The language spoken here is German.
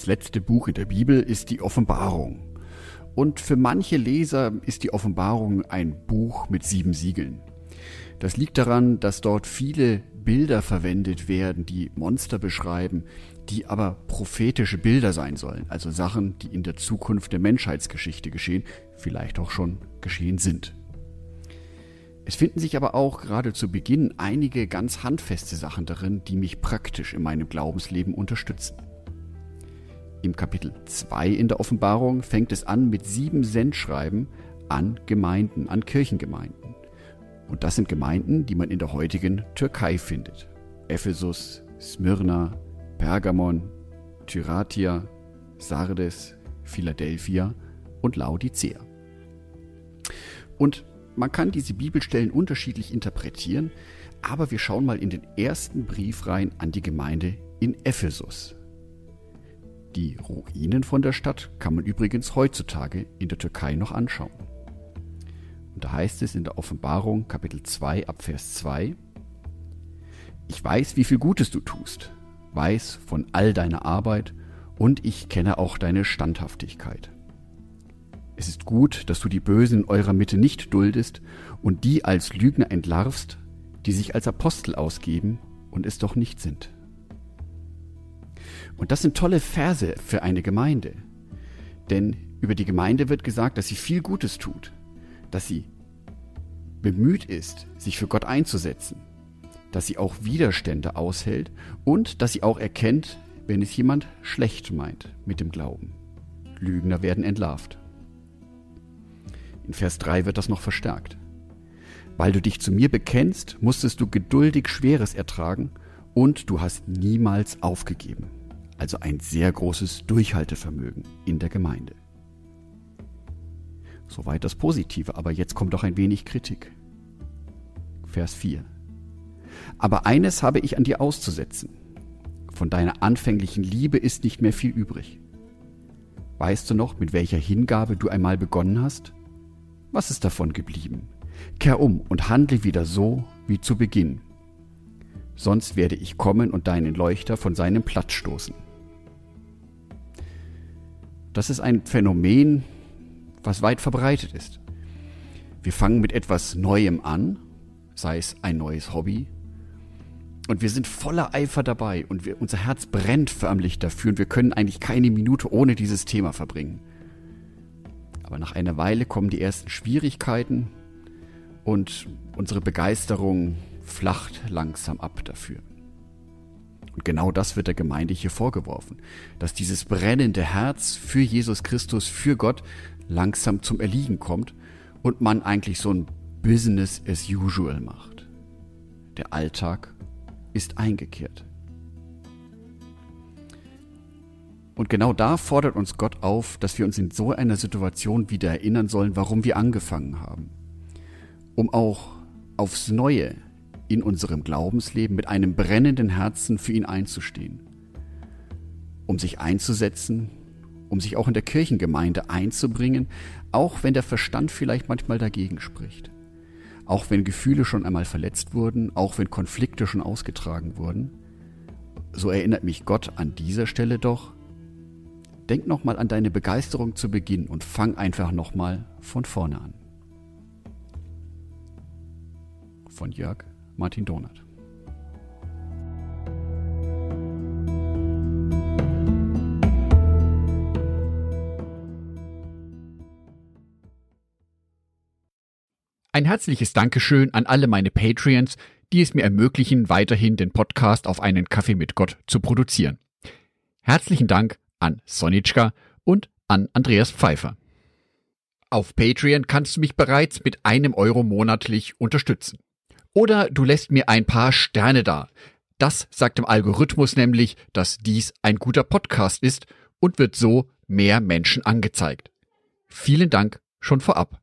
Das letzte Buch in der Bibel ist die Offenbarung. Und für manche Leser ist die Offenbarung ein Buch mit sieben Siegeln. Das liegt daran, dass dort viele Bilder verwendet werden, die Monster beschreiben, die aber prophetische Bilder sein sollen, also Sachen, die in der Zukunft der Menschheitsgeschichte geschehen, vielleicht auch schon geschehen sind. Es finden sich aber auch gerade zu Beginn einige ganz handfeste Sachen darin, die mich praktisch in meinem Glaubensleben unterstützen. Im Kapitel 2 in der Offenbarung fängt es an mit sieben Sendschreiben an Gemeinden, an Kirchengemeinden. Und das sind Gemeinden, die man in der heutigen Türkei findet. Ephesus, Smyrna, Pergamon, Thyratia, Sardes, Philadelphia und Laodicea. Und man kann diese Bibelstellen unterschiedlich interpretieren, aber wir schauen mal in den ersten Brief rein an die Gemeinde in Ephesus. Die Ruinen von der Stadt kann man übrigens heutzutage in der Türkei noch anschauen. Und da heißt es in der Offenbarung Kapitel 2 ab Vers 2, Ich weiß, wie viel Gutes du tust, weiß von all deiner Arbeit und ich kenne auch deine Standhaftigkeit. Es ist gut, dass du die Bösen in eurer Mitte nicht duldest und die als Lügner entlarvst, die sich als Apostel ausgeben und es doch nicht sind. Und das sind tolle Verse für eine Gemeinde. Denn über die Gemeinde wird gesagt, dass sie viel Gutes tut, dass sie bemüht ist, sich für Gott einzusetzen, dass sie auch Widerstände aushält und dass sie auch erkennt, wenn es jemand schlecht meint mit dem Glauben. Lügner werden entlarvt. In Vers 3 wird das noch verstärkt. Weil du dich zu mir bekennst, musstest du geduldig Schweres ertragen und du hast niemals aufgegeben also ein sehr großes Durchhaltevermögen in der Gemeinde. Soweit das Positive, aber jetzt kommt doch ein wenig Kritik. Vers 4. Aber eines habe ich an dir auszusetzen. Von deiner anfänglichen Liebe ist nicht mehr viel übrig. Weißt du noch, mit welcher Hingabe du einmal begonnen hast? Was ist davon geblieben? Kehr um und handle wieder so wie zu Beginn. Sonst werde ich kommen und deinen Leuchter von seinem Platz stoßen. Das ist ein Phänomen, was weit verbreitet ist. Wir fangen mit etwas Neuem an, sei es ein neues Hobby, und wir sind voller Eifer dabei und wir, unser Herz brennt förmlich dafür und wir können eigentlich keine Minute ohne dieses Thema verbringen. Aber nach einer Weile kommen die ersten Schwierigkeiten und unsere Begeisterung flacht langsam ab dafür. Und genau das wird der Gemeinde hier vorgeworfen, dass dieses brennende Herz für Jesus Christus, für Gott langsam zum Erliegen kommt und man eigentlich so ein Business as usual macht. Der Alltag ist eingekehrt. Und genau da fordert uns Gott auf, dass wir uns in so einer Situation wieder erinnern sollen, warum wir angefangen haben. Um auch aufs Neue in unserem Glaubensleben mit einem brennenden Herzen für ihn einzustehen, um sich einzusetzen, um sich auch in der Kirchengemeinde einzubringen, auch wenn der Verstand vielleicht manchmal dagegen spricht, auch wenn Gefühle schon einmal verletzt wurden, auch wenn Konflikte schon ausgetragen wurden. So erinnert mich Gott an dieser Stelle doch, denk nochmal an deine Begeisterung zu Beginn und fang einfach nochmal von vorne an. Von Jörg Martin Donat. Ein herzliches Dankeschön an alle meine Patreons, die es mir ermöglichen, weiterhin den Podcast auf einen Kaffee mit Gott zu produzieren. Herzlichen Dank an Sonitschka und an Andreas Pfeiffer. Auf Patreon kannst du mich bereits mit einem Euro monatlich unterstützen. Oder du lässt mir ein paar Sterne da. Das sagt dem Algorithmus nämlich, dass dies ein guter Podcast ist und wird so mehr Menschen angezeigt. Vielen Dank schon vorab.